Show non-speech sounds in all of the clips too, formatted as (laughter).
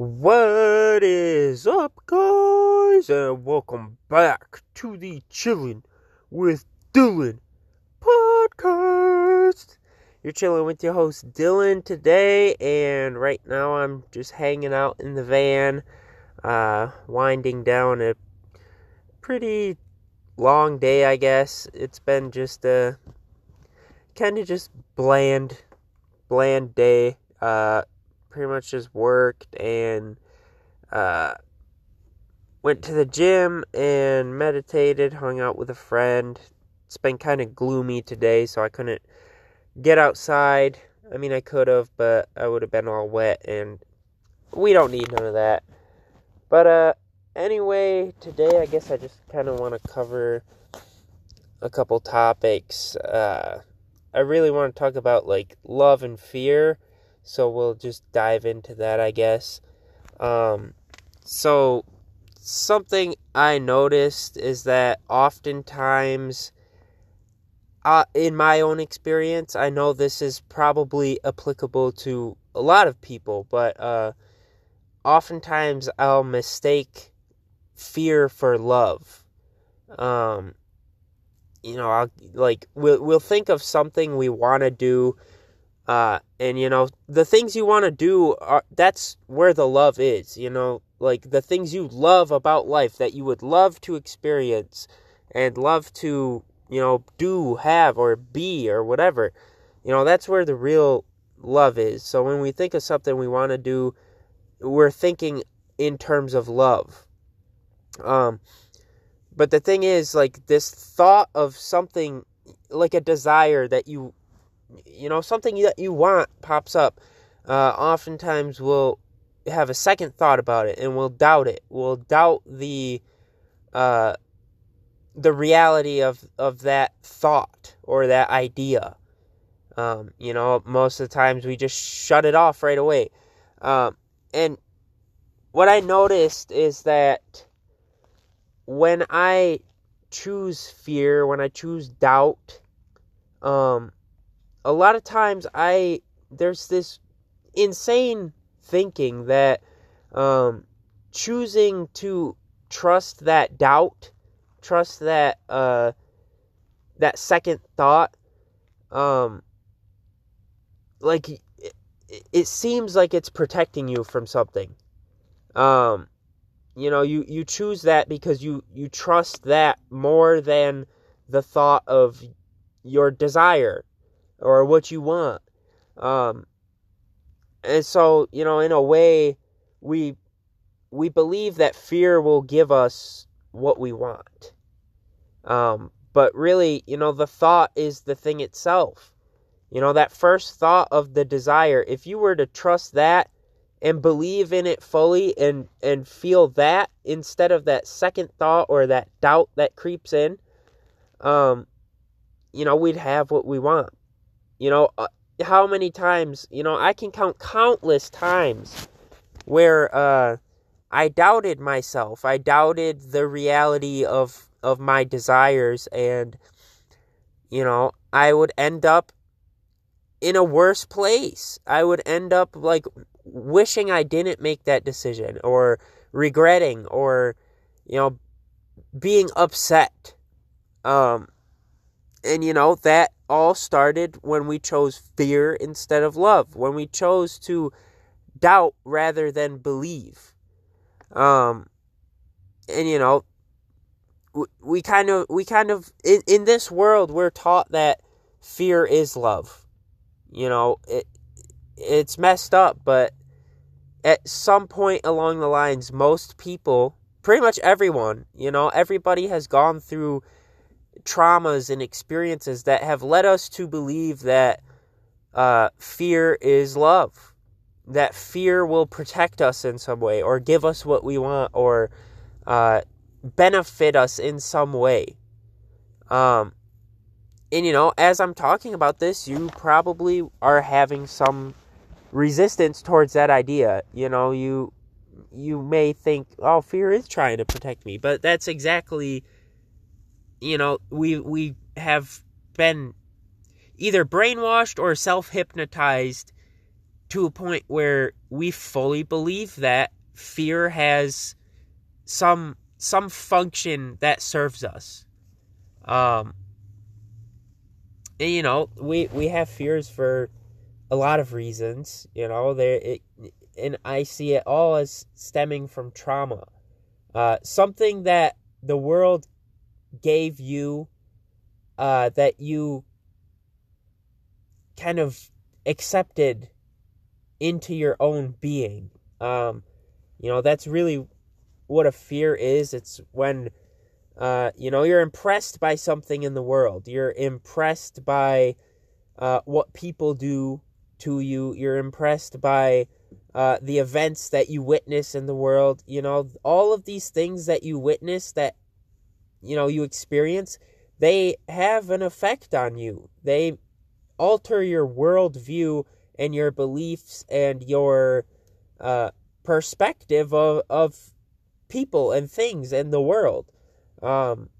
What is up, guys? And welcome back to the Chillin' with Dylan podcast. You're chilling with your host Dylan today, and right now I'm just hanging out in the van, uh, winding down a pretty long day, I guess. It's been just a kind of just bland, bland day. Uh, pretty much just worked and uh, went to the gym and meditated, hung out with a friend. It's been kind of gloomy today, so I couldn't get outside. I mean, I could have, but I would have been all wet, and we don't need none of that. But, uh, anyway, today I guess I just kind of want to cover a couple topics. Uh, I really want to talk about, like, love and fear so we'll just dive into that, I guess. Um, so something I noticed is that oftentimes, uh, in my own experience, I know this is probably applicable to a lot of people, but uh, oftentimes I'll mistake fear for love. Um, you know, I'll like we'll we'll think of something we want to do uh, and you know, the things you want to do are that's where the love is, you know, like the things you love about life that you would love to experience and love to, you know, do, have or be or whatever. You know, that's where the real love is. So when we think of something we want to do, we're thinking in terms of love. Um but the thing is like this thought of something like a desire that you you know, something that you want pops up, uh, oftentimes we'll have a second thought about it and we'll doubt it. We'll doubt the uh, the reality of of that thought or that idea. Um, you know, most of the times we just shut it off right away. Um, and what I noticed is that when I choose fear, when I choose doubt, um, a lot of times I there's this insane thinking that um, choosing to trust that doubt, trust that uh, that second thought, um, like it, it seems like it's protecting you from something. Um, you know, you you choose that because you you trust that more than the thought of your desire or what you want. Um, and so, you know, in a way, we we believe that fear will give us what we want. Um, but really, you know, the thought is the thing itself. You know, that first thought of the desire, if you were to trust that and believe in it fully and and feel that instead of that second thought or that doubt that creeps in, um, you know, we'd have what we want. You know, uh, how many times, you know, I can count countless times where uh, I doubted myself. I doubted the reality of of my desires and you know, I would end up in a worse place. I would end up like wishing I didn't make that decision or regretting or you know being upset. Um and you know that all started when we chose fear instead of love, when we chose to doubt rather than believe. Um, and you know, we, we kind of, we kind of, in, in this world, we're taught that fear is love. You know, it, it's messed up, but at some point along the lines, most people, pretty much everyone, you know, everybody has gone through traumas and experiences that have led us to believe that uh, fear is love, that fear will protect us in some way, or give us what we want, or uh, benefit us in some way. Um, and you know, as I'm talking about this, you probably are having some resistance towards that idea. You know, you you may think, "Oh, fear is trying to protect me," but that's exactly you know, we we have been either brainwashed or self-hypnotized to a point where we fully believe that fear has some some function that serves us. Um, and, you know, we we have fears for a lot of reasons. You know, there it, and I see it all as stemming from trauma. Uh, something that the world gave you, uh, that you kind of accepted into your own being. Um, you know, that's really what a fear is. It's when, uh, you know, you're impressed by something in the world. You're impressed by uh, what people do to you. You're impressed by uh, the events that you witness in the world. You know, all of these things that you witness, that, you know, you experience, they have an effect on you. They alter your worldview and your beliefs and your uh, perspective of, of people and things and the world. Um,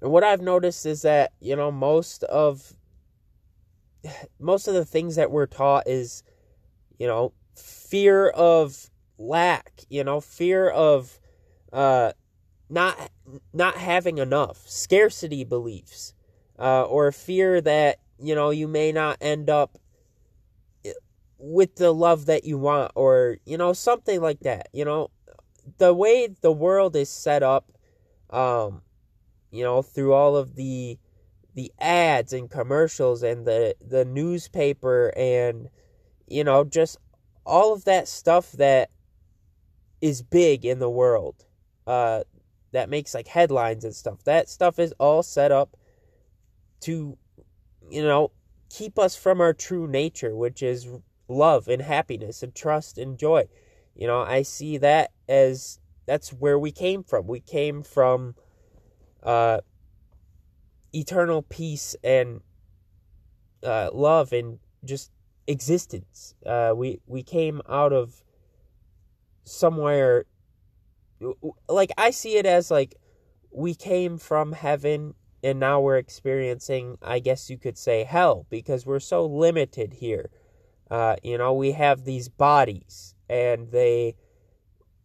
and what I've noticed is that, you know, most of (sighs) most of the things that we're taught is, you know, fear of lack, you know, fear of uh, not not having enough, scarcity beliefs, uh, or fear that you know you may not end up with the love that you want, or you know something like that. You know, the way the world is set up, um, you know, through all of the the ads and commercials and the the newspaper and you know just all of that stuff that is big in the world uh that makes like headlines and stuff that stuff is all set up to you know keep us from our true nature which is love and happiness and trust and joy you know i see that as that's where we came from we came from uh eternal peace and uh, love and just existence. Uh, we we came out of somewhere. Like I see it as like we came from heaven and now we're experiencing, I guess you could say, hell because we're so limited here. Uh, you know, we have these bodies and they,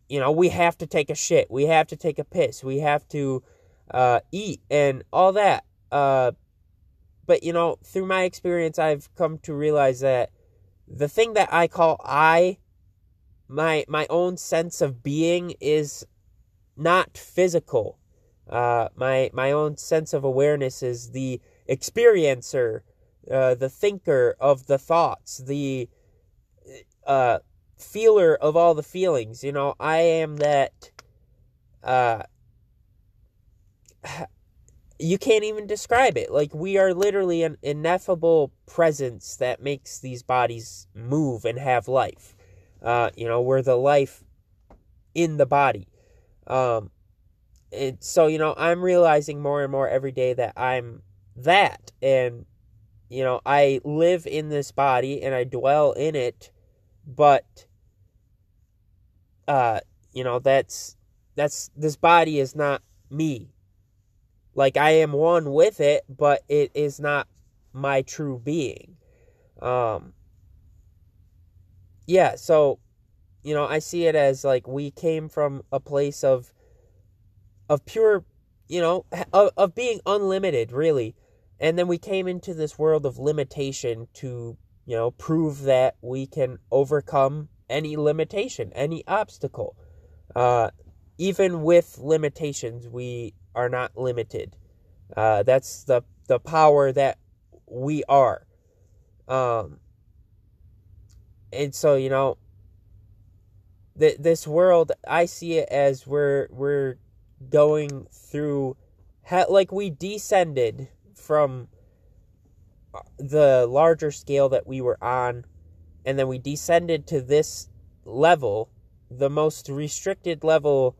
you know, we have to take a shit, we have to take a piss, we have to uh, eat and all that. Uh, but you know, through my experience, I've come to realize that the thing that I call I, my my own sense of being, is not physical. Uh, my my own sense of awareness is the experiencer, uh, the thinker of the thoughts, the uh, feeler of all the feelings. You know, I am that. Uh, you can't even describe it. Like we are literally an ineffable presence that makes these bodies move and have life. Uh, you know, we're the life in the body. Um, and so you know, I'm realizing more and more every day that I'm that, and you know, I live in this body and I dwell in it, but uh, you know, that's that's this body is not me like I am one with it, but it is not my true being. Um yeah, so you know, I see it as like we came from a place of of pure, you know, of, of being unlimited, really. And then we came into this world of limitation to, you know, prove that we can overcome any limitation, any obstacle. Uh, even with limitations, we are not limited. Uh, that's the the power that we are. Um, and so you know, th- this world, I see it as we're we're going through, like we descended from the larger scale that we were on, and then we descended to this level, the most restricted level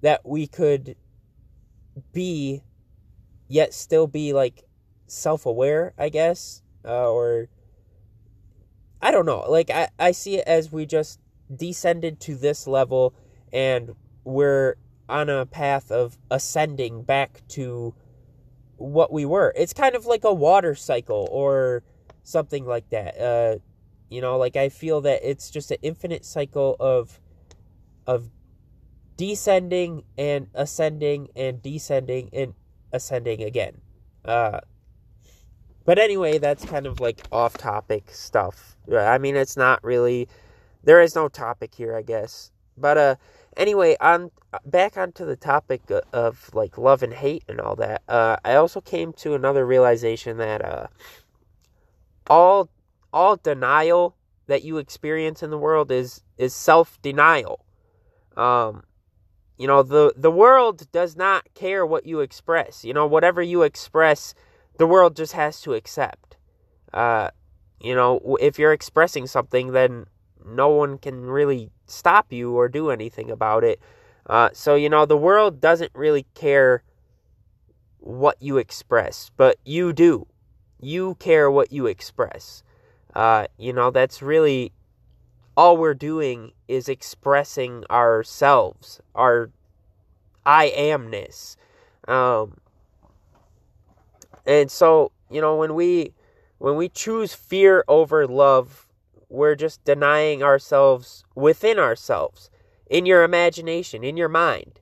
that we could be yet still be like self-aware i guess uh, or i don't know. Like I, I see it as we just descended to this level and we're on a path of ascending back to what we were. It's kind of like a water cycle or something like that. Uh, you know, like I feel that it's just an infinite cycle of of descending and ascending and descending and ascending again. Uh, but anyway, that's kind of like off topic stuff. I mean, it's not really, there is no topic here, I guess. But uh, anyway, on back onto the topic of like love and hate and all that. Uh, I also came to another realization that uh, all all denial that you experience in the world is is self denial. Um, you know the the world does not care what you express. You know whatever you express, the world just has to accept. Uh, you know if you're expressing something, then no one can really stop you or do anything about it. Uh, so, you know, the world doesn't really care what you express, but you do. You care what you express. Uh, you know, that's really all we're doing is expressing ourselves, our I amness. Um, and so, you know, when we when we choose fear over love, we're just denying ourselves within ourselves in your imagination in your mind.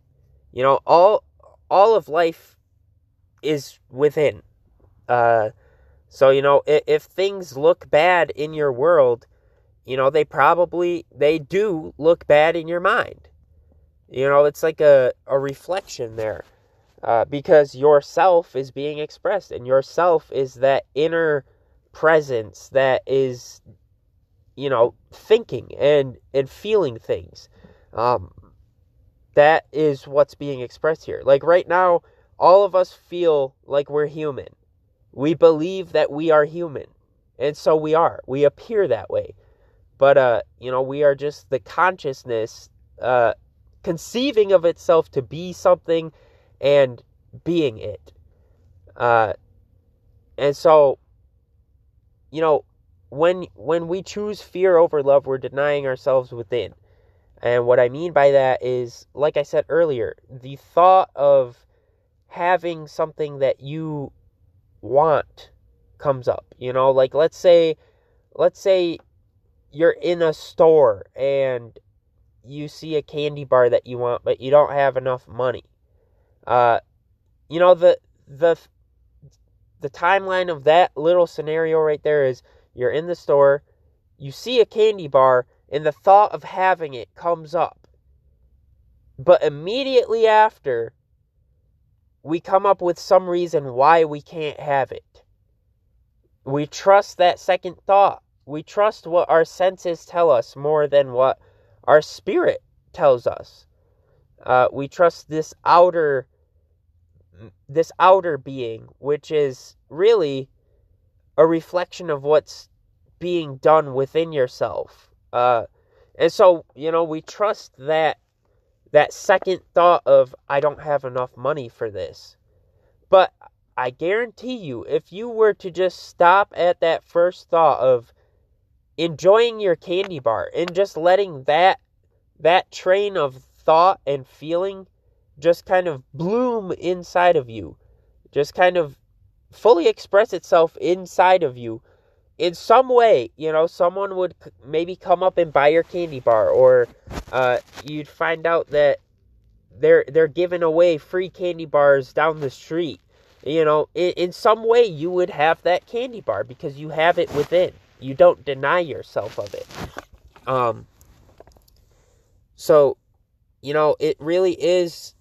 You know all all of life is within. Uh so you know if, if things look bad in your world you know they probably they do look bad in your mind. You know it's like a, a reflection there uh, because yourself is being expressed and yourself is that inner presence that is you know, thinking and and feeling things. Um, that is what's being expressed here. Like right now, all of us feel like we're human. We believe that we are human, and so we are. We appear that way, but uh, you know, we are just the consciousness uh, conceiving of itself to be something and being it. Uh, and so, you know, when when we choose fear over love, we're denying ourselves within. And what I mean by that is, like I said earlier, the thought of having something that you want comes up. You know, like let's say let's say you're in a store and you see a candy bar that you want but you don't have enough money. Uh you know the the the timeline of that little scenario right there is you're in the store, you see a candy bar, and the thought of having it comes up. But immediately after, we come up with some reason why we can't have it. We trust that second thought. We trust what our senses tell us more than what our spirit tells us. Uh, we trust this outer this outer being, which is really a reflection of what's being done within yourself. Uh, and so, you know, we trust that that second thought of I don't have enough money for this. But I guarantee you, if you were to just stop at that first thought of enjoying your candy bar and just letting that that train of thought and feeling just kind of bloom inside of you, just kind of fully express itself inside of you in some way, you know, someone would maybe come up and buy your candy bar, or uh, you'd find out that they're they're giving away free candy bars down the street. You know, in, in some way, you would have that candy bar because you have it within. You don't deny yourself of it. Um. So, you know, it really is.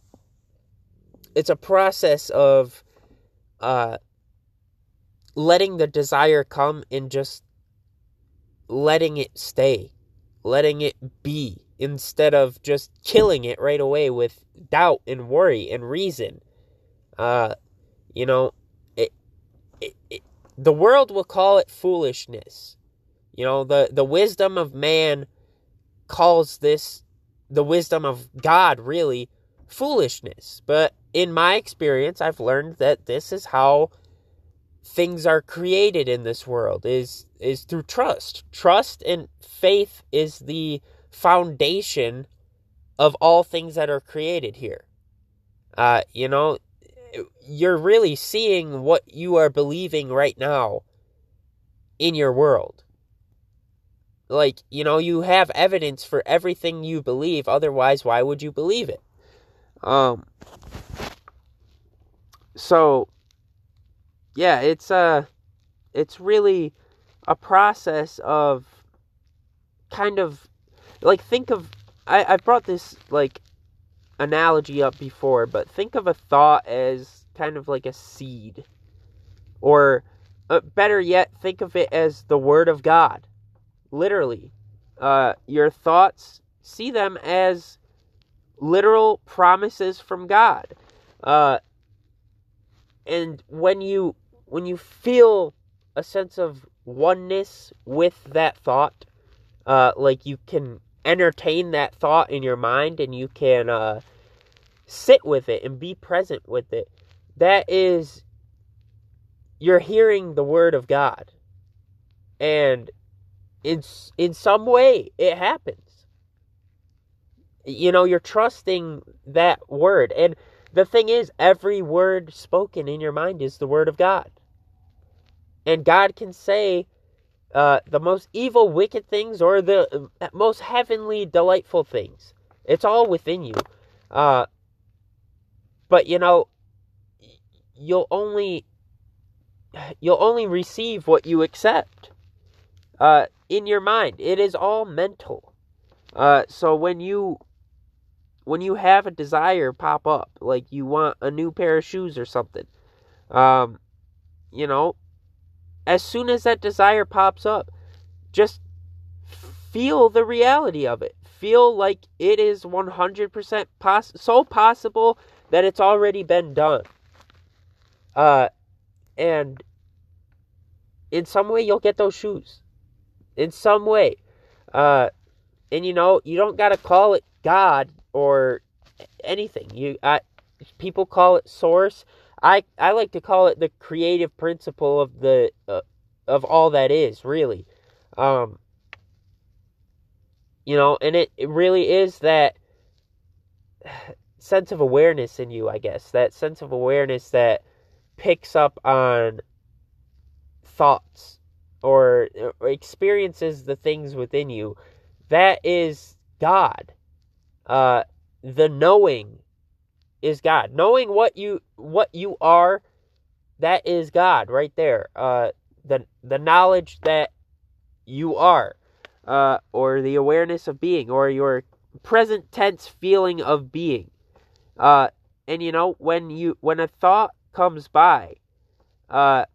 It's a process of, uh, letting the desire come and just letting it stay, letting it be, instead of just killing it right away with doubt and worry and reason. Uh, you know, it, it, it, the world will call it foolishness. You know, the, the wisdom of man calls this, the wisdom of God, really, foolishness. But in my experience, I've learned that this is how things are created in this world is is through trust. Trust and faith is the foundation of all things that are created here. Uh, you know, you're really seeing what you are believing right now in your world. like, you know, you have evidence for everything you believe, otherwise why would you believe it? Um so yeah, it's uh it's really a process of kind of like think of I, I brought this like analogy up before, but think of a thought as kind of like a seed. Or uh, better yet, think of it as the word of God. Literally. Uh, your thoughts, see them as literal promises from God. Uh, and when you when you feel a sense of oneness with that thought, uh, like you can entertain that thought in your mind and you can uh, sit with it and be present with it. That is, you're hearing the word of God, and in in some way it happens. You know, you're trusting that word, and the thing is, every word spoken in your mind is the word of God. And God can say uh, the most evil, wicked things or the uh, most heavenly, delightful things. It's all within you. Uh, but you know, you'll only you'll only receive what you accept uh, in your mind. It is all mental. Uh, so when you when you have a desire pop up, like you want a new pair of shoes or something, um, you know, as soon as that desire pops up, just feel the reality of it. Feel like it is 100% poss- so possible that it's already been done. Uh, and in some way, you'll get those shoes. In some way. Uh, and you know, you don't got to call it God or anything. You, I, people call it source. I I like to call it the creative principle of the uh, of all that is really, um, you know, and it, it really is that sense of awareness in you, I guess, that sense of awareness that picks up on thoughts or, or experiences the things within you. That is God. Uh, the knowing is God. Knowing what you what you are, that is God right there. Uh, the the knowledge that you are, uh, or the awareness of being, or your present tense feeling of being. Uh, and you know when you when a thought comes by, uh,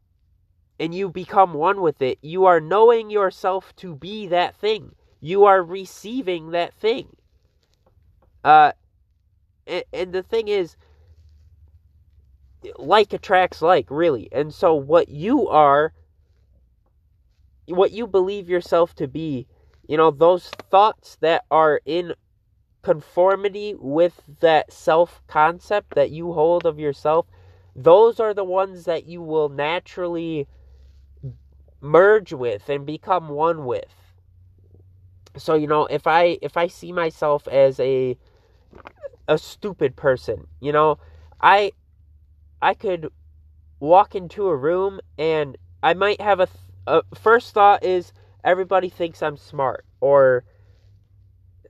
and you become one with it, you are knowing yourself to be that thing. You are receiving that thing. Uh, and, and the thing is, like attracts like, really. And so what you are, what you believe yourself to be, you know, those thoughts that are in conformity with that self concept that you hold of yourself, those are the ones that you will naturally merge with and become one with. So, you know, if I if I see myself as a a stupid person. You know, I I could walk into a room and I might have a, a first thought is everybody thinks I'm smart or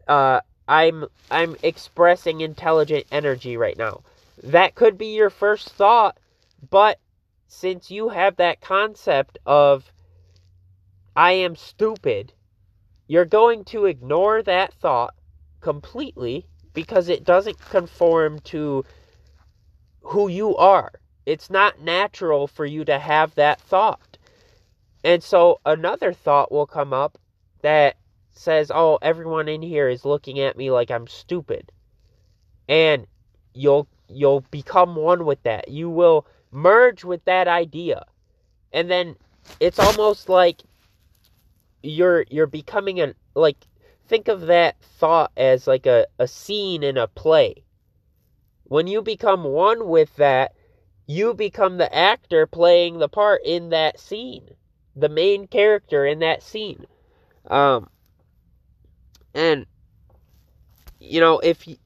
uh, I'm I'm expressing intelligent energy right now. That could be your first thought, but since you have that concept of I am stupid, you're going to ignore that thought completely because it doesn't conform to who you are. It's not natural for you to have that thought. And so another thought will come up that says, "Oh, everyone in here is looking at me like I'm stupid." And you'll you'll become one with that. You will merge with that idea. And then it's almost like you're you're becoming a like think of that thought as like a, a scene in a play. When you become one with that, you become the actor playing the part in that scene, the main character in that scene. Um, and you know, if you,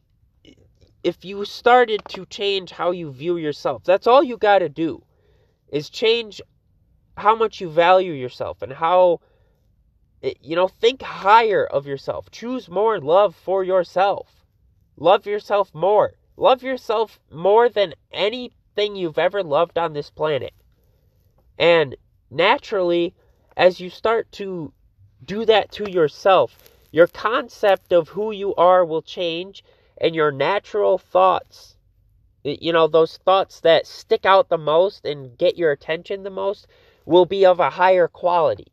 if you started to change how you view yourself, that's all you got to do is change how much you value yourself and how Eh, you know, think higher of yourself. Choose more love for yourself. Love yourself more. Love yourself more than anything you've ever loved on this planet. And naturally, as you start to do that to yourself, your concept of who you are will change, and your natural thoughts, eh, you know, those thoughts that stick out the most and get your attention the most, will be of a higher quality.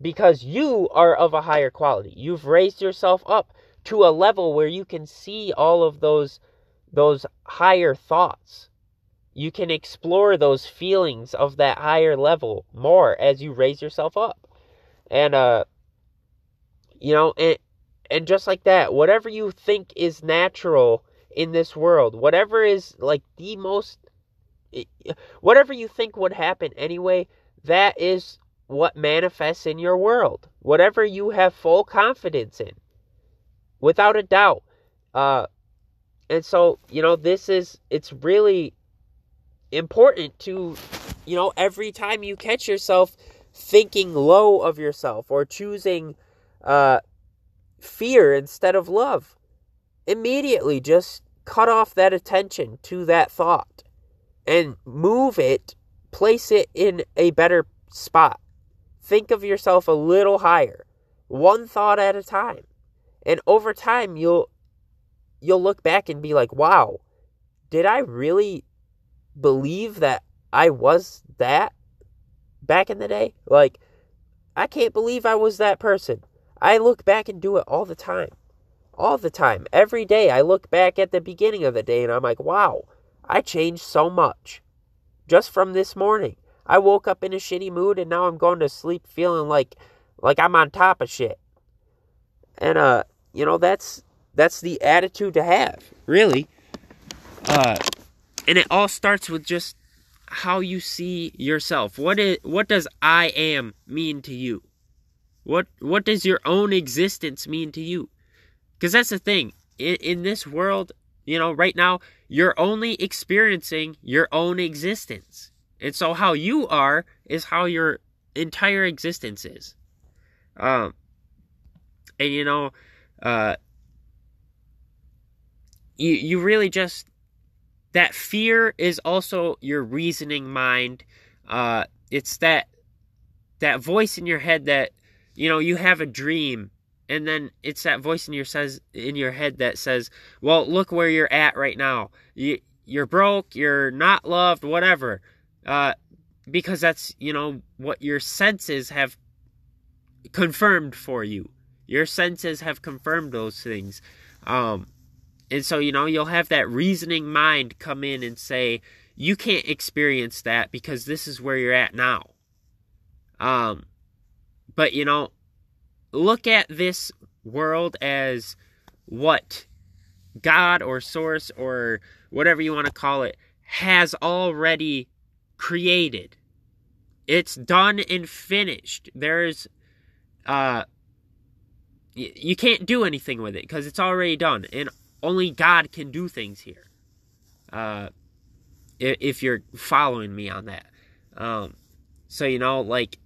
Because you are of a higher quality. You've raised yourself up to a level where you can see all of those those higher thoughts. You can explore those feelings of that higher level more as you raise yourself up. And uh you know, and and just like that, whatever you think is natural in this world, whatever is like the most whatever you think would happen anyway, that is what manifests in your world. Whatever you have full confidence in. Without a doubt. Uh and so, you know, this is it's really important to you know, every time you catch yourself thinking low of yourself or choosing uh, fear instead of love. Immediately just cut off that attention to that thought and move it, place it in a better spot. Think of yourself a little higher, one thought at a time. And over time you'll you'll look back and be like, "Wow, did I really believe that I was that back in the day?" Like I can't believe I was that person. I look back and do it all the time. All the time. Every day I look back at the beginning of the day and I'm like, wow, I changed so much. Just from this morning. I woke up in a shitty mood and now I'm going to sleep feeling like like I'm on top of shit. And uh, you know, that's that's the attitude to have, really. Uh and it all starts with just how you see yourself. What is what does I am mean to you? What what does your own existence mean to you? Because that's the thing. In, in this world, you know, right now, you're only experiencing your own existence. And so how you are is how your entire existence is. Um and you know, uh you you really just that fear is also your reasoning mind. Uh it's that that voice in your head that you know, you have a dream and then it's that voice in your says in your head that says, "Well, look where you're at right now. You you're broke, you're not loved, whatever." Uh because that's, you know, what your senses have confirmed for you. Your senses have confirmed those things. Um and so, you know, you'll have that reasoning mind come in and say, "You can't experience that because this is where you're at now." Um but, you know, look at this world as what God or Source or whatever you want to call it has already created. It's done and finished. There's, uh, y- you can't do anything with it because it's already done, and only God can do things here. Uh, if you're following me on that, um, so you know, like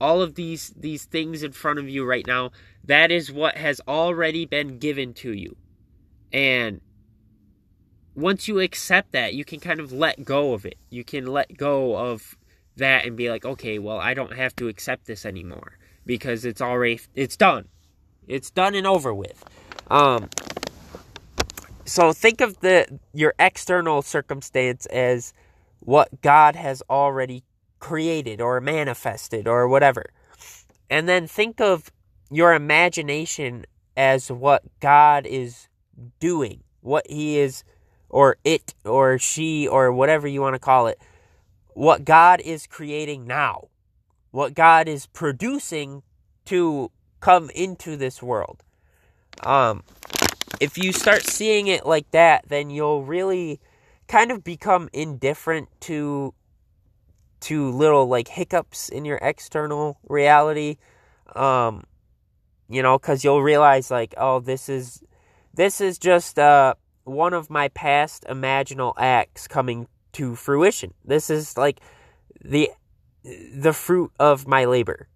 all of these these things in front of you right now that is what has already been given to you and once you accept that you can kind of let go of it. You can let go of that and be like okay well i don't have to accept this anymore because it's already it's done. It's done and over with. Um so think of the your external circumstance as what god has already created or manifested or whatever. And then think of your imagination as what God is doing, what He is, or it, or she, or whatever you want to call it, what God is creating now, what God is producing to come into this world. Um, if you start seeing it like that, then you'll really kind of become indifferent to to little like hiccups in your external reality um you know cuz you'll realize like oh this is this is just uh one of my past imaginal acts coming to fruition this is like the the fruit of my labor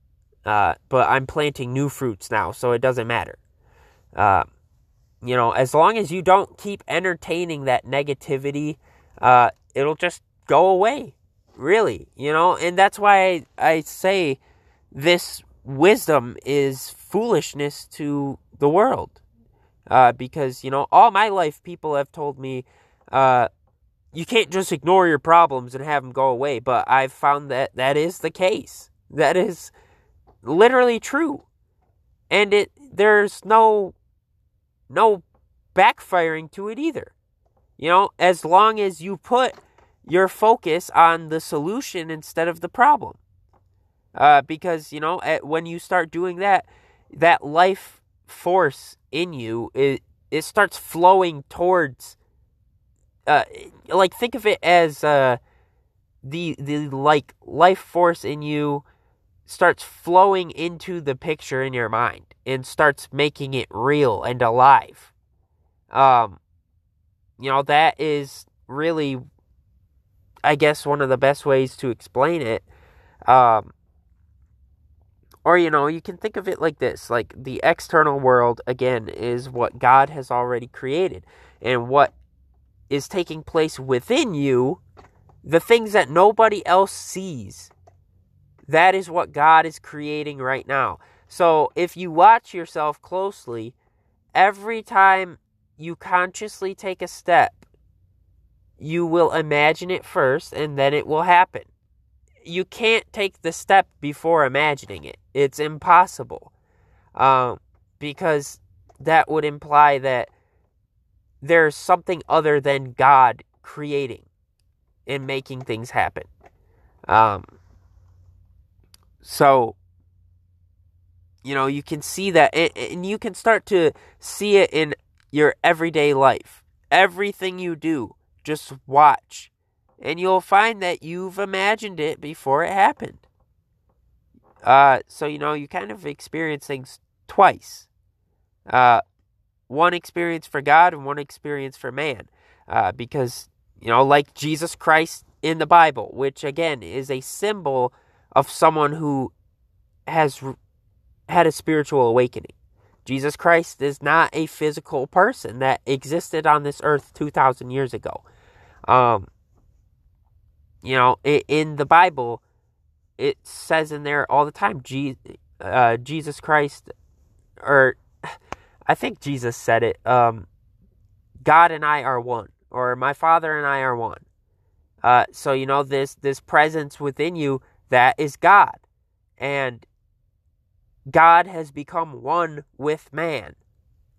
Uh, but I'm planting new fruits now, so it doesn't matter. Uh, you know, as long as you don't keep entertaining that negativity, uh, it'll just go away. Really, you know, and that's why I, I say this wisdom is foolishness to the world. Uh, because, you know, all my life people have told me, uh, you can't just ignore your problems and have them go away. But I've found that that is the case. That is literally true. And it, there's no, no backfiring to it either. You know, as long as you put your focus on the solution instead of the problem. Uh, because, you know, at, when you start doing that, that life force in you, it, it starts flowing towards, uh, like, think of it as uh, the, the, like, life force in you starts flowing into the picture in your mind and starts making it real and alive. Um, you know, that is really, I guess, one of the best ways to explain it. Um, or, you know, you can think of it like this like the external world, again, is what God has already created. And what is taking place within you, the things that nobody else sees, that is what God is creating right now. So if you watch yourself closely, every time you consciously take a step, you will imagine it first and then it will happen. You can't take the step before imagining it. It's impossible. Um, because that would imply that there's something other than God creating and making things happen. Um, so, you know, you can see that, and you can start to see it in your everyday life. Everything you do, just watch. And you'll find that you've imagined it before it happened. Uh, so, you know, you kind of experience things twice. Uh, one experience for God and one experience for man. Uh, because, you know, like Jesus Christ in the Bible, which again is a symbol of someone who has had a spiritual awakening. Jesus Christ is not a physical person that existed on this earth 2,000 years ago. Um, you know, in the Bible, it says in there all the time, uh, Jesus Christ, or I think Jesus said it, um, God and I are one, or my Father and I are one. Uh, so you know this this presence within you that is God, and God has become one with man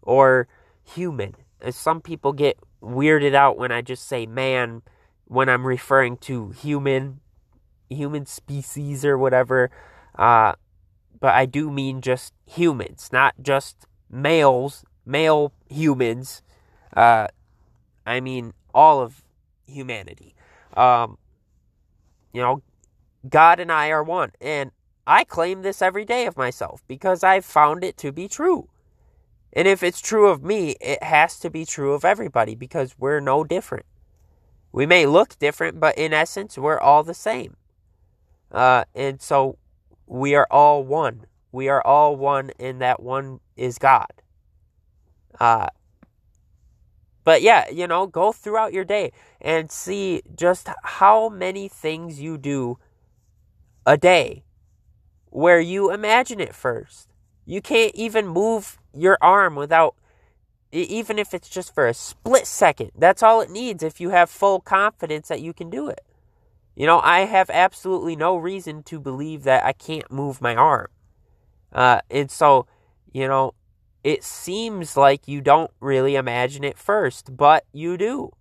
or human. Some people get weirded out when I just say man when I'm referring to human, human species or whatever. Uh, but I do mean just humans, not just males, male humans. Uh, I mean all of humanity. Um, you know, God and I are one. And I claim this every day of myself because I've found it to be true. And if it's true of me, it has to be true of everybody because we're no different. We may look different, but in essence, we're all the same. Uh, and so we are all one. We are all one, and that one is God. Uh, but yeah, you know, go throughout your day and see just how many things you do a day where you imagine it first. You can't even move your arm without, even if it's just for a split second. That's all it needs if you have full confidence that you can do it. You know, I have absolutely no reason to believe that I can't move my arm. Uh, and so, you know, it seems like you don't really imagine it first, but you do.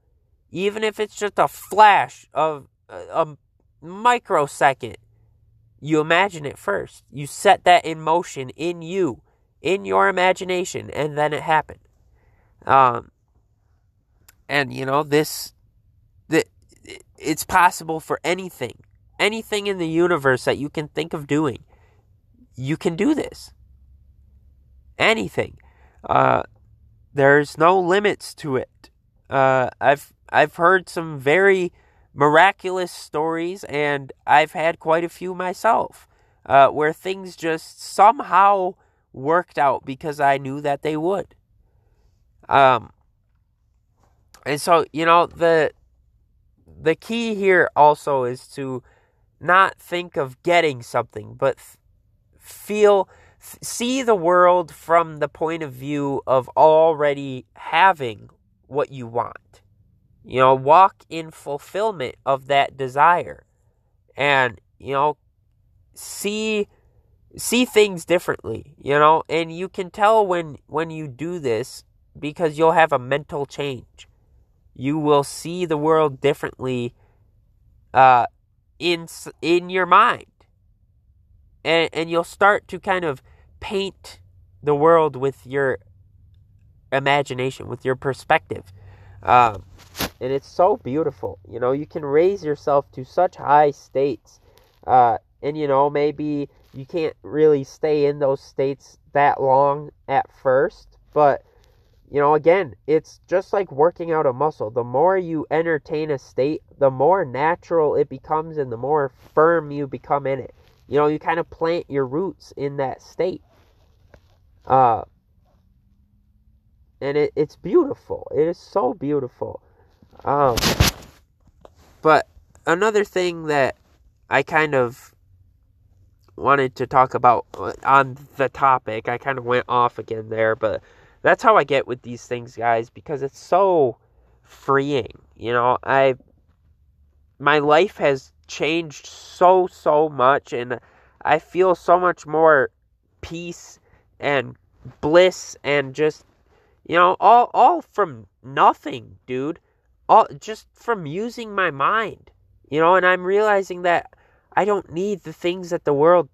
Even if it's just a flash of a, a microsecond, you imagine it first. You set that in motion in you, in your imagination, and then it happened. Um, and you know this, that it's possible for anything, anything in the universe that you can think of doing. You can do this. Anything. Uh, there's no limits to it. Uh, I've I've heard some very miraculous stories, and I've had quite a few myself. uh, where things just somehow worked out because I knew that they would. Um, and so you know the the key here also is to not think of getting something, but feel see the world from the point of view of already having what you want. You know, walk in fulfillment of that desire. And, you know, see see things differently, you know, and you can tell when when you do this because you'll have a mental change. You will see the world differently uh in in your mind. And and you'll start to kind of paint the world with your imagination, with your perspective. Um, and it's so beautiful. You know, you can raise yourself to such high states. Uh, and, you know, maybe you can't really stay in those states that long at first. But, you know, again, it's just like working out a muscle. The more you entertain a state, the more natural it becomes and the more firm you become in it. You know, you kind of plant your roots in that state. Uh, and it, it's beautiful. It is so beautiful. Um, but another thing that I kind of wanted to talk about uh, on the topic, I kind of went off again there, but that's how I get with these things, guys, because it's so freeing. You know, I my life has changed so so much, and I feel so much more peace and bliss and just you know all all from nothing dude. All just from using my mind you know? And i'm realizing that i don't need the things that the world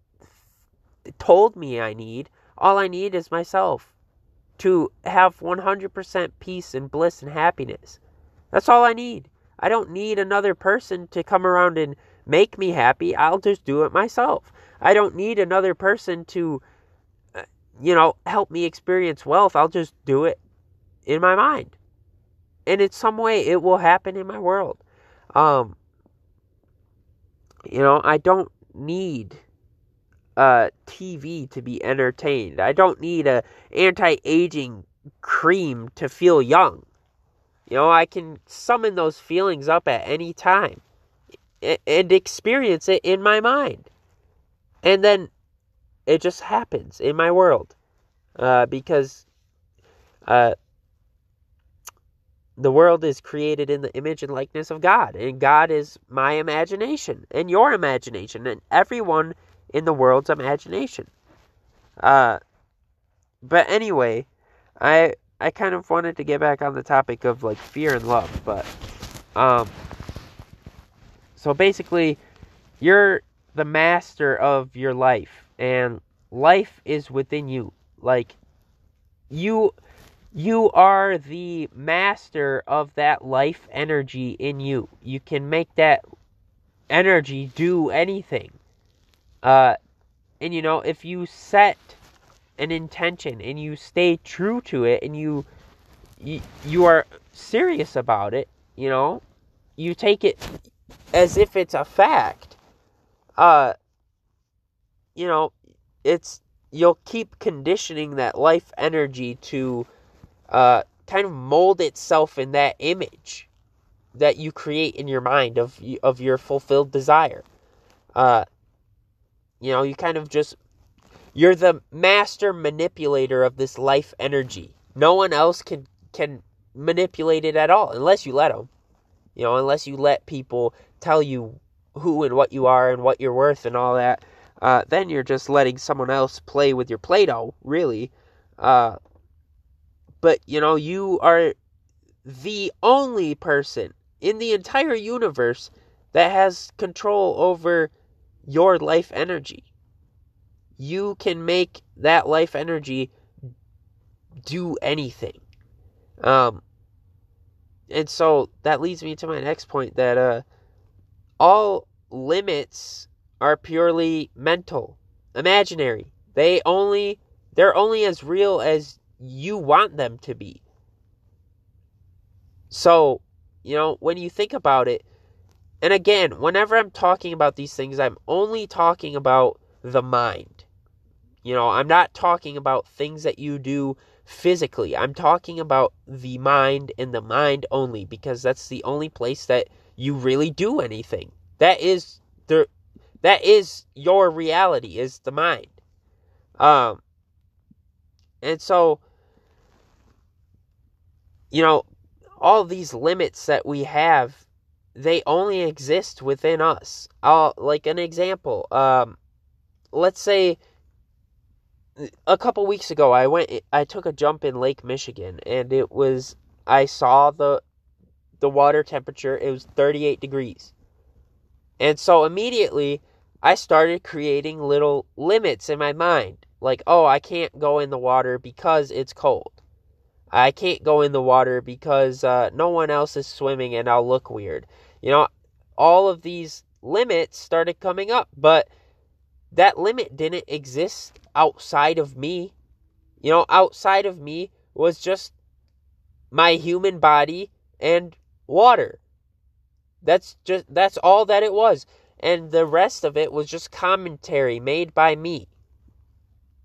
told me i need. All i need is myself to have 100% peace and bliss and happiness. That's all i need. I don't need another person to come around and make me happy. I'll just do it myself. I don't need another person to you know, help me experience wealth, I'll just do it in my mind. And in some way it will happen in my world. Um you know, I don't need a TV to be entertained. I don't need a anti-aging cream to feel young. You know, I can summon those feelings up at any time and experience it in my mind. And then it just happens in my world uh, because uh, the world is created in the image and likeness of God, and God is my imagination and your imagination, and everyone in the world's imagination. Uh, but anyway, I I kind of wanted to get back on the topic of like fear and love, but um, so basically, you're the master of your life and life is within you. Like you you are the master of that life energy in you. You can make that energy do anything. Uh and you know, if you set an intention and you stay true to it and you you, you are serious about it, you know, you take it as if it's a fact. Uh you know, it's you'll keep conditioning that life energy to uh, kind of mold itself in that image that you create in your mind of of your fulfilled desire. Uh, you know, you kind of just you're the master manipulator of this life energy. No one else can can manipulate it at all unless you let them. You know, unless you let people tell you who and what you are and what you're worth and all that uh, then you're just letting someone else play with your Play Doh, really. Uh, but, you know, you are the only person in the entire universe that has control over your life energy. You can make that life energy do anything. Um, and so that leads me to my next point that uh, all limits are purely mental, imaginary. They only they're only as real as you want them to be. So, you know, when you think about it, and again, whenever I'm talking about these things, I'm only talking about the mind. You know, I'm not talking about things that you do physically. I'm talking about the mind and the mind only because that's the only place that you really do anything. That is the that is your reality is the mind. Um and so you know, all these limits that we have they only exist within us. Like an example. Um let's say a couple weeks ago I went I took a jump in Lake Michigan and it was I saw the the water temperature it was 38 degrees. And so immediately I started creating little limits in my mind like oh I can't go in the water because it's cold. I can't go in the water because uh, no one else is swimming and I'll look weird. You know, all of these limits started coming up, but that limit didn't exist outside of me. You know, outside of me was just my human body and water. That's just that's all that it was. And the rest of it was just commentary made by me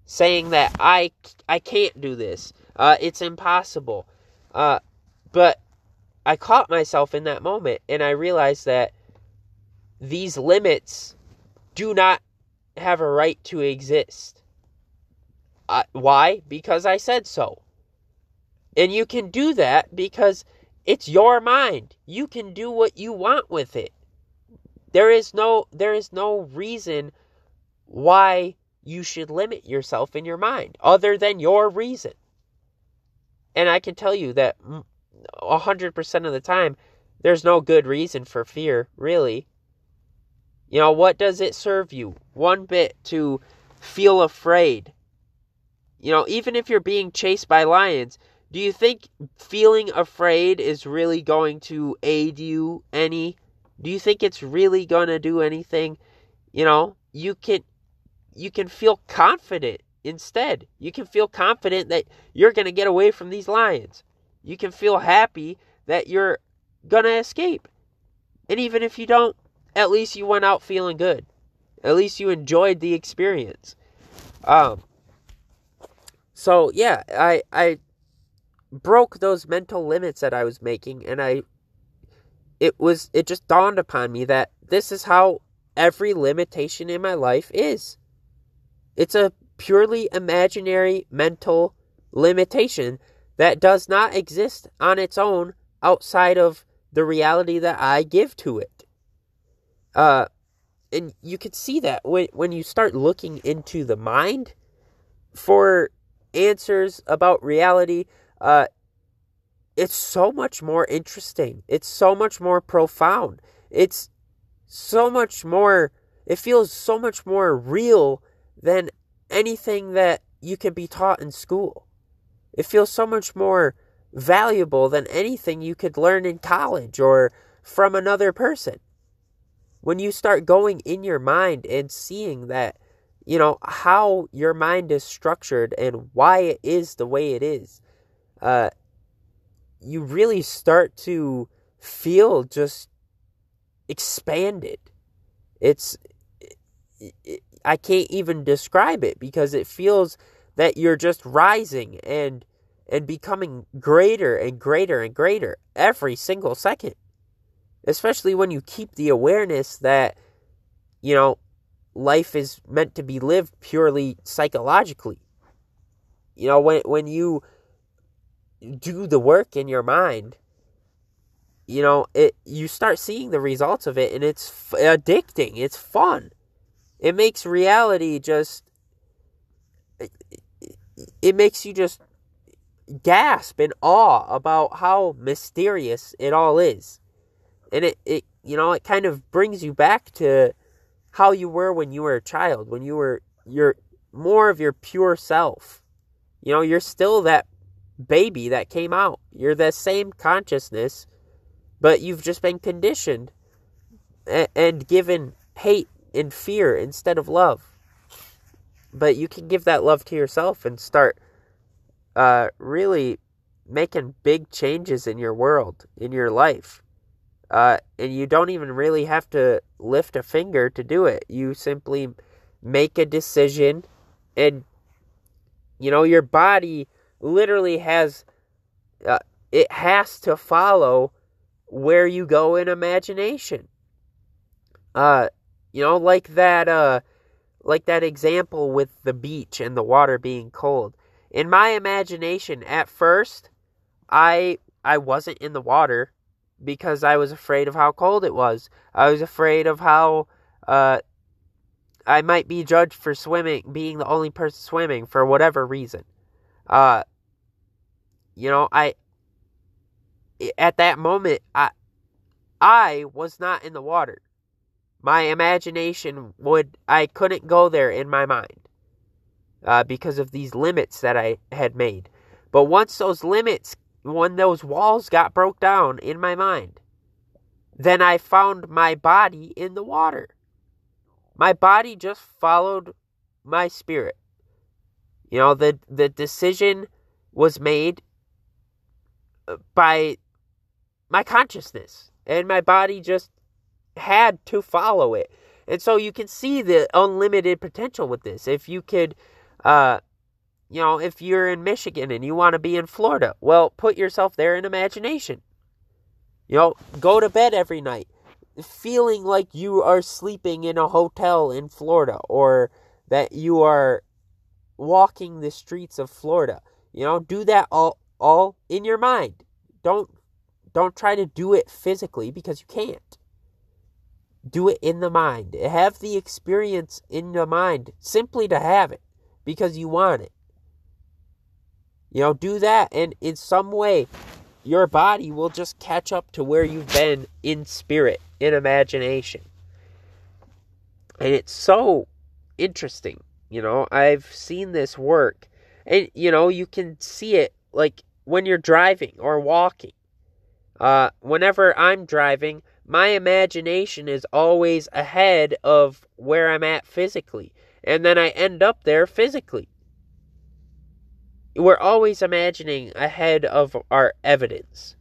saying that I I can't do this. Uh, it's impossible. Uh, but I caught myself in that moment and I realized that these limits do not have a right to exist. Uh, why? Because I said so. And you can do that because it's your mind. You can do what you want with it. There is no there is no reason why you should limit yourself in your mind other than your reason. And I can tell you that 100% of the time there's no good reason for fear, really. You know, what does it serve you? One bit to feel afraid. You know, even if you're being chased by lions, do you think feeling afraid is really going to aid you any? Do you think it's really going to do anything? You know, you can you can feel confident instead. You can feel confident that you're going to get away from these lions. You can feel happy that you're going to escape. And even if you don't, at least you went out feeling good. At least you enjoyed the experience. Um so yeah, I I broke those mental limits that I was making and I it was it just dawned upon me that this is how every limitation in my life is. It's a purely imaginary mental limitation that does not exist on its own outside of the reality that I give to it. Uh, and you can see that when when you start looking into the mind for answers about reality. Uh, it's so much more interesting. It's so much more profound. It's so much more. It feels so much more real than anything that you can be taught in school. It feels so much more valuable than anything you could learn in college or from another person when you start going in your mind and seeing that, you know, how your mind is structured and why it is the way it is, uh, you really start to feel just expanded. It's, it, I can't even describe it because it feels that you're just rising and and becoming greater and greater and greater every single second. Especially when you keep the awareness that you know life is meant to be lived purely psychologically. You know when when you do the work in your mind you know it you start seeing the results of it and it's f- addicting. It's fun. It makes reality just it, makes you just gasp in awe about how mysterious it all is. And it, it you know it kind of brings you back to how you were when you were a child when you were you're more of your pure self. You know you're still that baby that came out. You're the same consciousness but you've just been conditioned and, and given hate and fear instead of love but you can give that love to yourself and start uh, really making big changes in your world in your life uh, and you don't even really have to lift a finger to do it. You simply make a decision and you know your body literally has uh, it has to follow where you go in imagination uh you know like that uh like that example with the beach and the water being cold in my imagination at first i i wasn't in the water because i was afraid of how cold it was i was afraid of how uh I might be judged for swimming, being the only person swimming for whatever reason. Uh, you know, I, at that moment, I, I was not in the water. My imagination would, I couldn't go there in my mind uh, because of these limits that I had made. But once those limits, when those walls got broke down in my mind, then I found my body in the water. My body just followed my spirit. You know, the the decision was made uh, by my consciousness and my body just had to follow it. And so you can see the unlimited potential with this. If you could uh you know, if you're in Michigan and you want to be in Florida, well, put yourself there in imagination. You know, go to bed every night feeling like you are sleeping in a hotel in Florida or that you are walking the streets of Florida. You know, do that all all in your mind. Don't don't try to do it physically because you can't. Do it in the mind. Have the experience in the mind simply to have it because you want it. You know, do that and in some way your body will just catch up to where you've been in spirit, in imagination. And it's so interesting. You know, I've seen this work. And, you know, you can see it like when you're driving or walking. Uh, whenever I'm driving, my imagination is always ahead of where I'm at physically. And then I end up there physically we're always imagining ahead of our evidence.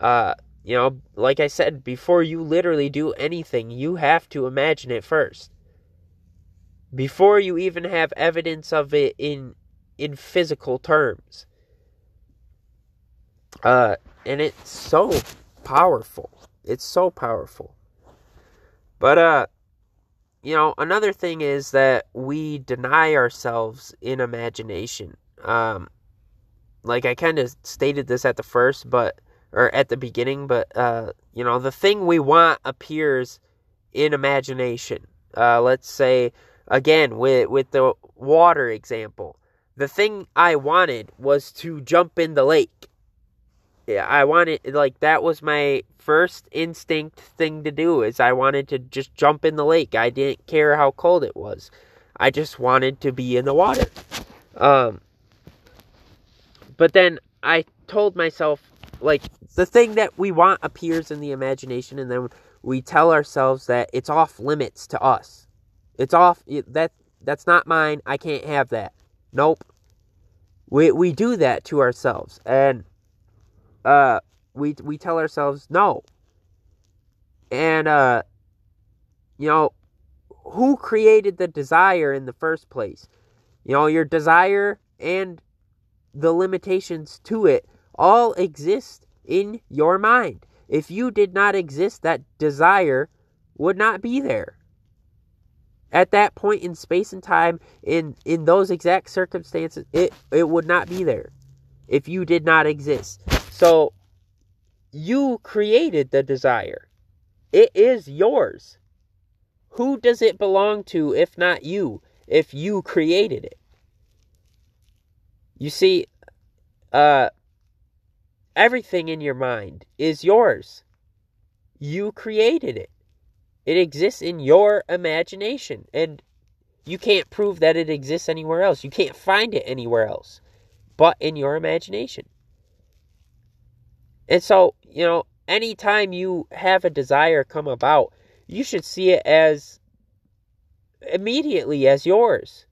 Uh, you know, like I said, before you literally do anything, you have to imagine it first. Before you even have evidence of it in in physical terms. Uh, and it's so powerful. It's so powerful. But uh you know, another thing is that we deny ourselves in imagination. Um, like I kind of stated this at the first, but or at the beginning, but uh, you know, the thing we want appears in imagination. Uh, let's say again with with the water example, the thing I wanted was to jump in the lake. I wanted like that was my first instinct thing to do is I wanted to just jump in the lake. I didn't care how cold it was. I just wanted to be in the water. Um, but then I told myself, like, the thing that we want appears in the imagination, and then we tell ourselves that it's off limits to us. It's off, that that's not mine. I can't have that. Nope. We, we do that to ourselves. And, uh, we, we tell ourselves no. And, uh, you know, who created the desire in the first place? You know, your desire and the limitations to it all exist in your mind. If you did not exist, that desire would not be there. At that point in space and time, in, in those exact circumstances, it, it would not be there if you did not exist. So, you created the desire, it is yours. Who does it belong to if not you, if you created it? You see, uh, everything in your mind is yours. You created it. It exists in your imagination. And you can't prove that it exists anywhere else. You can't find it anywhere else but in your imagination. And so, you know, anytime you have a desire come about, you should see it as immediately as yours.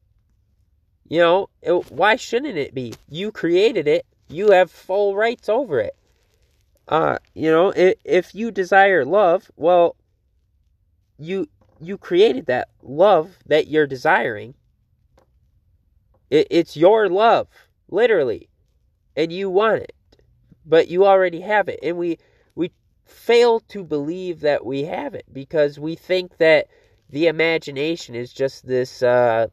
You know, it, why shouldn't it be? You created it. You have full rights over it. Uh, you know, if, if you desire love, well, you you created that love that you're desiring. It, it's your love, literally, and you want it, but you already have it, and we we fail to believe that we have it because we think that the imagination is just this uh,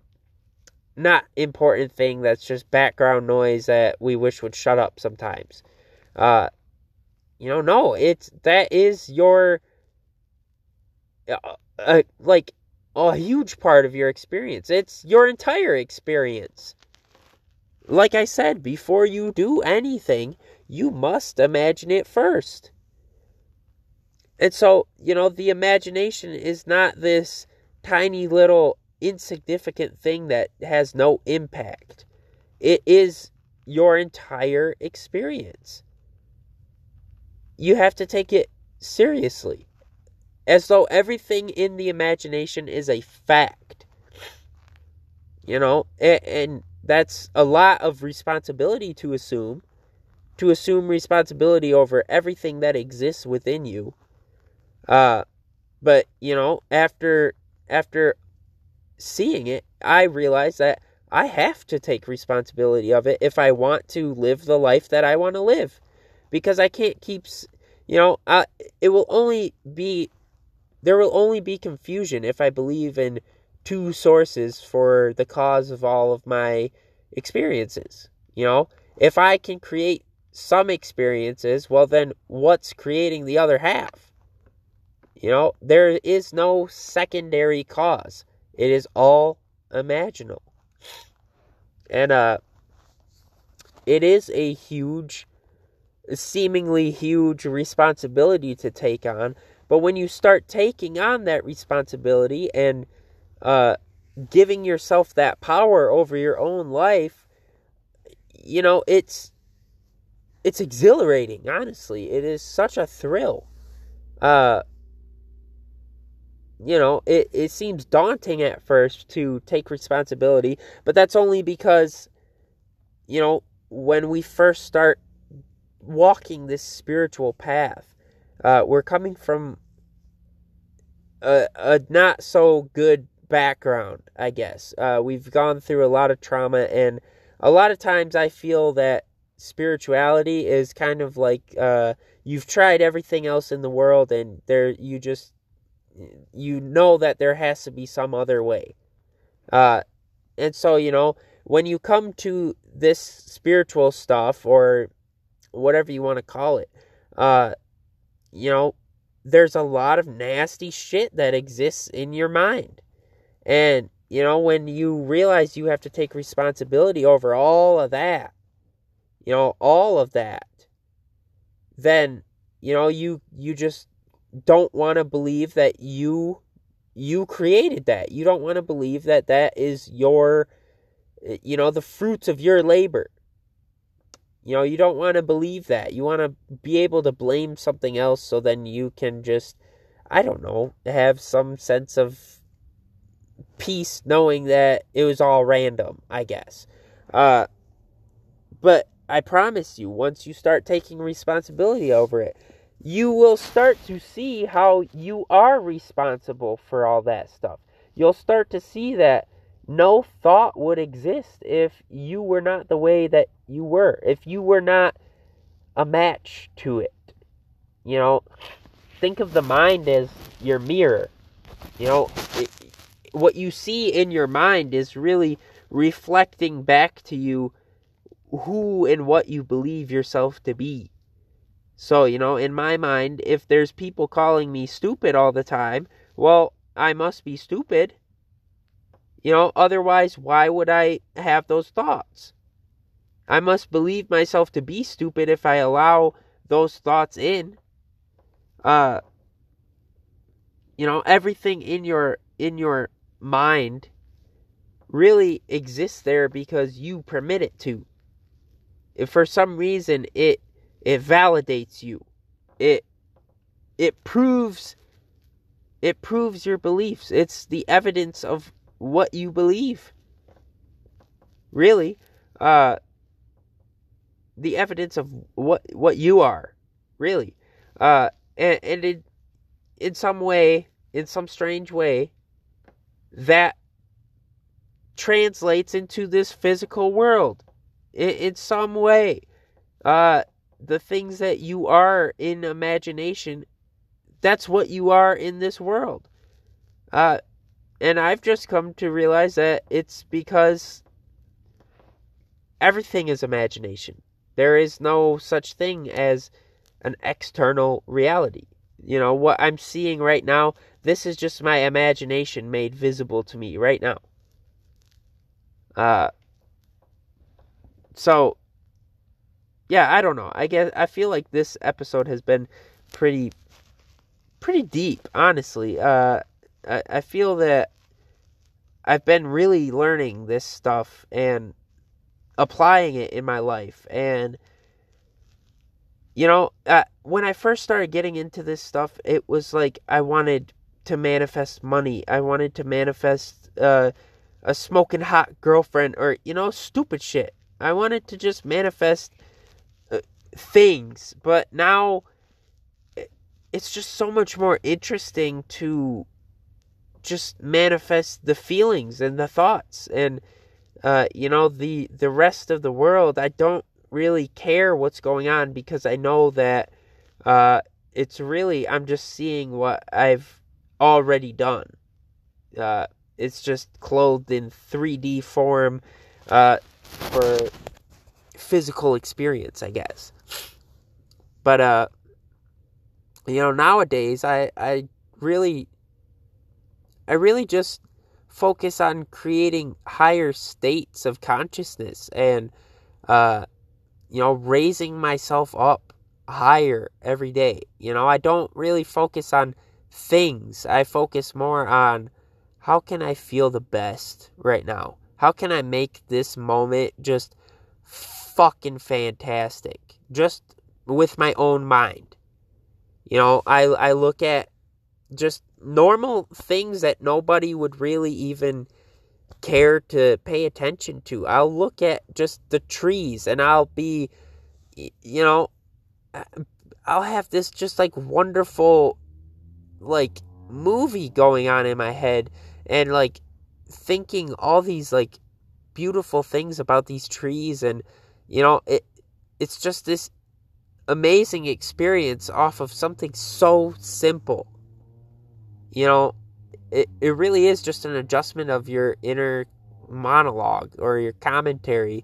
not important thing that's just background noise that we wish would shut up sometimes. Uh, you know, no, it's that is your uh, uh, like a huge part of your experience. It's your entire experience. Like I said, before you do anything, you must imagine it first. And so, you know, the imagination is not this tiny little insignificant thing that has no impact. It is your entire experience. You have to take it seriously as though everything in the imagination is a fact. You know, and, and that's a lot of responsibility to assume, to assume responsibility over everything that exists within you. Uh, but you know, after after seeing it, I realized that I have to take responsibility of it if I want to live the life that I want to live, because I can't keep, you know, I, it will only be there will only be confusion if I believe in two sources for the cause of all of my experiences. You know, if I can create some experiences, well, then what's creating the other half? You know, there is no secondary cause, it is all imaginal. And, uh, it is a huge, seemingly huge responsibility to take on but when you start taking on that responsibility and uh, giving yourself that power over your own life, you know, it's it's exhilarating, honestly. It is such a thrill. Uh you know, it, it seems daunting at first to take responsibility, but that's only because, you know, when we first start walking this spiritual path, uh, we're coming from a, a not so good background, I guess. Uh, we've gone through a lot of trauma, and a lot of times I feel that spirituality is kind of like uh, you've tried everything else in the world, and there you just you know that there has to be some other way. Uh, and so you know when you come to this spiritual stuff or whatever you want to call it, uh, you know there's a lot of nasty shit that exists in your mind. And, you know, when you realize you have to take responsibility over all of that, you know, all of that, then, you know, you you just don't want to believe that you you created that. You don't want to believe that that is your you know, the fruits of your labor. You know, you don't want to believe that. You want to be able to blame something else so then you can just, I don't know, have some sense of peace knowing that it was all random, I guess. Uh, but I promise you, once you start taking responsibility over it, you will start to see how you are responsible for all that stuff. You'll start to see that no thought would exist if you were not the way that you were, if you were not a match to it. You know, think of the mind as your mirror. You know, it, what you see in your mind is really reflecting back to you who and what you believe yourself to be. So, you know, in my mind, if there's people calling me stupid all the time, well, I must be stupid you know, otherwise, why would I have those thoughts? I must believe myself to be stupid if I allow those thoughts in. Uh, you know, everything in your in your mind really exists there because you permit it to. If for some reason it it validates you, it it proves it proves your beliefs. It's the evidence of what you believe. Really, uh, the evidence of what what you are, really, uh, and, and in in some way, in some strange way, that translates into this physical world in, in some way. Uh, the things that you are in imagination, that's what you are in this world. Uh, and I've just come to realize that it's because everything is imagination. There is no such thing as an external reality. You know, what I'm seeing right now, this is just my imagination made visible to me right now. Uh, so, yeah, I don't know. I guess I feel like this episode has been pretty, pretty deep, honestly. Uh, I, I feel that I've been really learning this stuff and applying it in my life. And, you know, uh, when I first started getting into this stuff, it was like I wanted to manifest money. I wanted to manifest uh, a smoking hot girlfriend or, you know, stupid shit. I wanted to just manifest uh, things. But now it's just so much more interesting to just manifest the feelings and the thoughts and uh, you know the the rest of the world i don't really care what's going on because i know that uh, it's really i'm just seeing what i've already done uh, it's just clothed in 3d form uh, for physical experience i guess but uh you know nowadays i i really I really just focus on creating higher states of consciousness and, uh, you know, raising myself up higher every day. You know, I don't really focus on things. I focus more on how can I feel the best right now? How can I make this moment just fucking fantastic? Just with my own mind. You know, I I look at just normal things that nobody would really even care to pay attention to. I'll look at just the trees and I'll be, you know, uh, I'll have this just like wonderful, like, movie going on in my head and like thinking all these like beautiful things about these trees and you know it it's just this amazing experience off of something so simple you know, it, it really is just an adjustment of your inner monologue or your commentary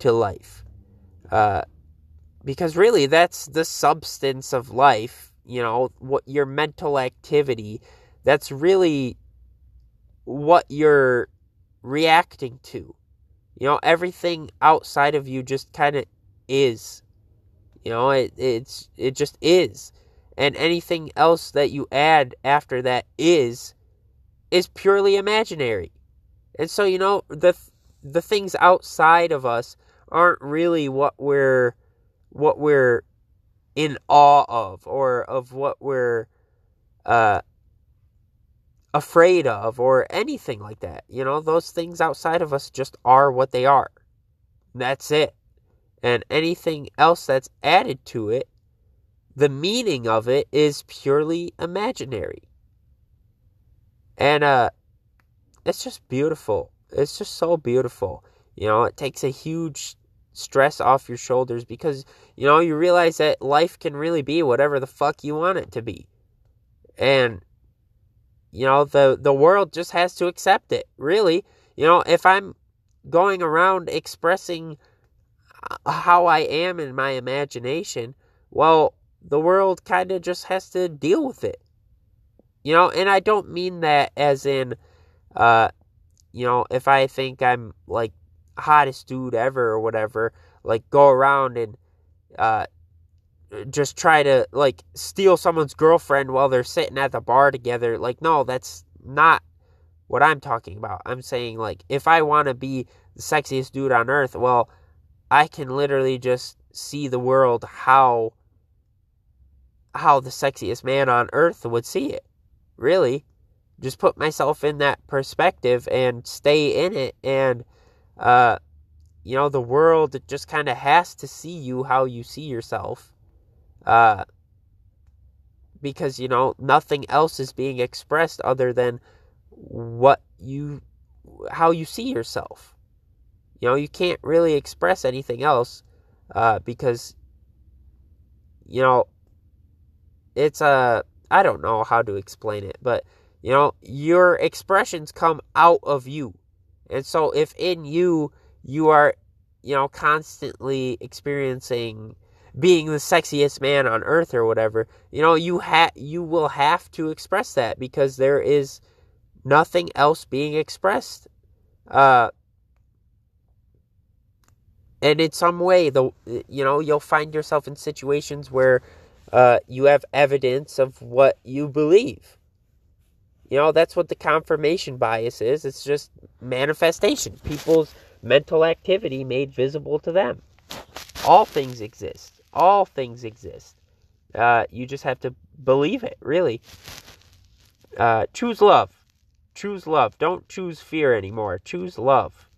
to life. Uh, because really, that's the substance of life, you know, what your mental activity, that's really what you're reacting to. You know, everything outside of you just kind of is. You know, it it's it just is and anything else that you add after that is is purely imaginary. And so you know the the things outside of us aren't really what we're what we're in awe of or of what we're uh afraid of or anything like that. You know, those things outside of us just are what they are. That's it. And anything else that's added to it the meaning of it is purely imaginary. And uh it's just beautiful. It's just so beautiful. You know, it takes a huge stress off your shoulders because you know, you realize that life can really be whatever the fuck you want it to be. And you know, the the world just has to accept it. Really. You know, if I'm going around expressing how I am in my imagination, well, the world kind of just has to deal with it. You know, and I don't mean that as in, uh, you know, if I think I'm like hottest dude ever or whatever, like go around and, uh, just try to like steal someone's girlfriend while they're sitting at the bar together. Like, no, that's not what I'm talking about. I'm saying like if I want to be the sexiest dude on earth, well, I can literally just see the world how how the sexiest man on earth would see it. Really. Just put myself in that perspective and stay in it and uh you know the world just kind of has to see you how you see yourself. Uh because you know nothing else is being expressed other than what you how you see yourself. You know, you can't really express anything else uh, because you know it's a I don't know how to explain it, but you know, your expressions come out of you. And so if in you you are, you know, constantly experiencing being the sexiest man on earth or whatever, you know, you ha- you will have to express that because there is nothing else being expressed. Uh and in some way the you know, you'll find yourself in situations where uh, you have evidence of what you believe. You know, that's what the confirmation bias is. It's just manifestation. People's mental activity made visible to them. All things exist. All things exist. Uh, you just have to believe it, really. Uh, choose love. Choose love. Don't choose fear anymore. Choose love.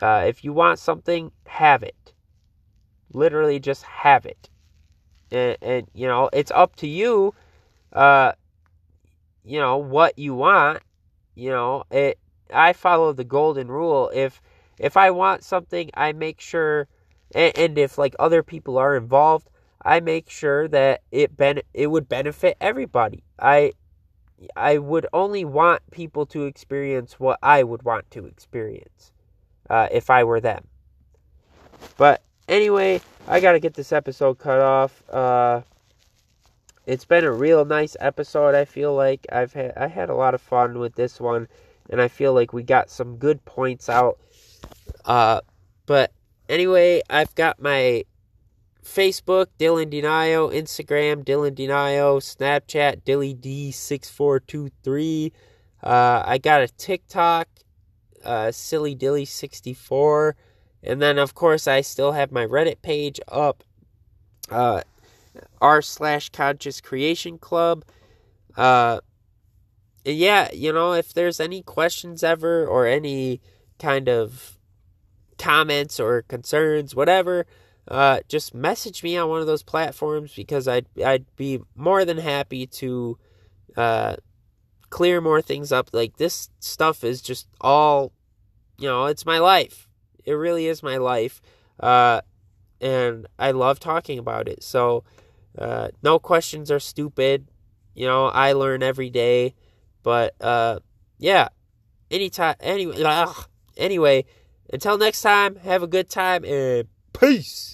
Uh, if you want something, have it. Literally, just have it and, and you know it's up to you uh you know what you want you know it i follow the golden rule if if i want something i make sure and, and if like other people are involved i make sure that it ben it would benefit everybody i i would only want people to experience what i would want to experience uh, if i were them but Anyway, I got to get this episode cut off. Uh, it's been a real nice episode. I feel like I've had I had a lot of fun with this one, and I feel like we got some good points out. Uh, but anyway, I've got my Facebook Dylan Denio, Instagram Dylan Denio, Snapchat Dilly D six four two three. Uh, I got a TikTok, uh, Silly Dilly sixty four. And then, of course, I still have my Reddit page up, uh, r slash conscious creation club. Uh, yeah, you know, if there's any questions ever or any kind of comments or concerns, whatever, uh, just message me on one of those platforms because I'd I'd be more than happy to uh, clear more things up. Like this stuff is just all, you know, it's my life. It really is my life. Uh, and I love talking about it. So, uh, no questions are stupid. You know, I learn every day. But, uh, yeah. Anytime, anyway, ugh, anyway, until next time, have a good time and peace.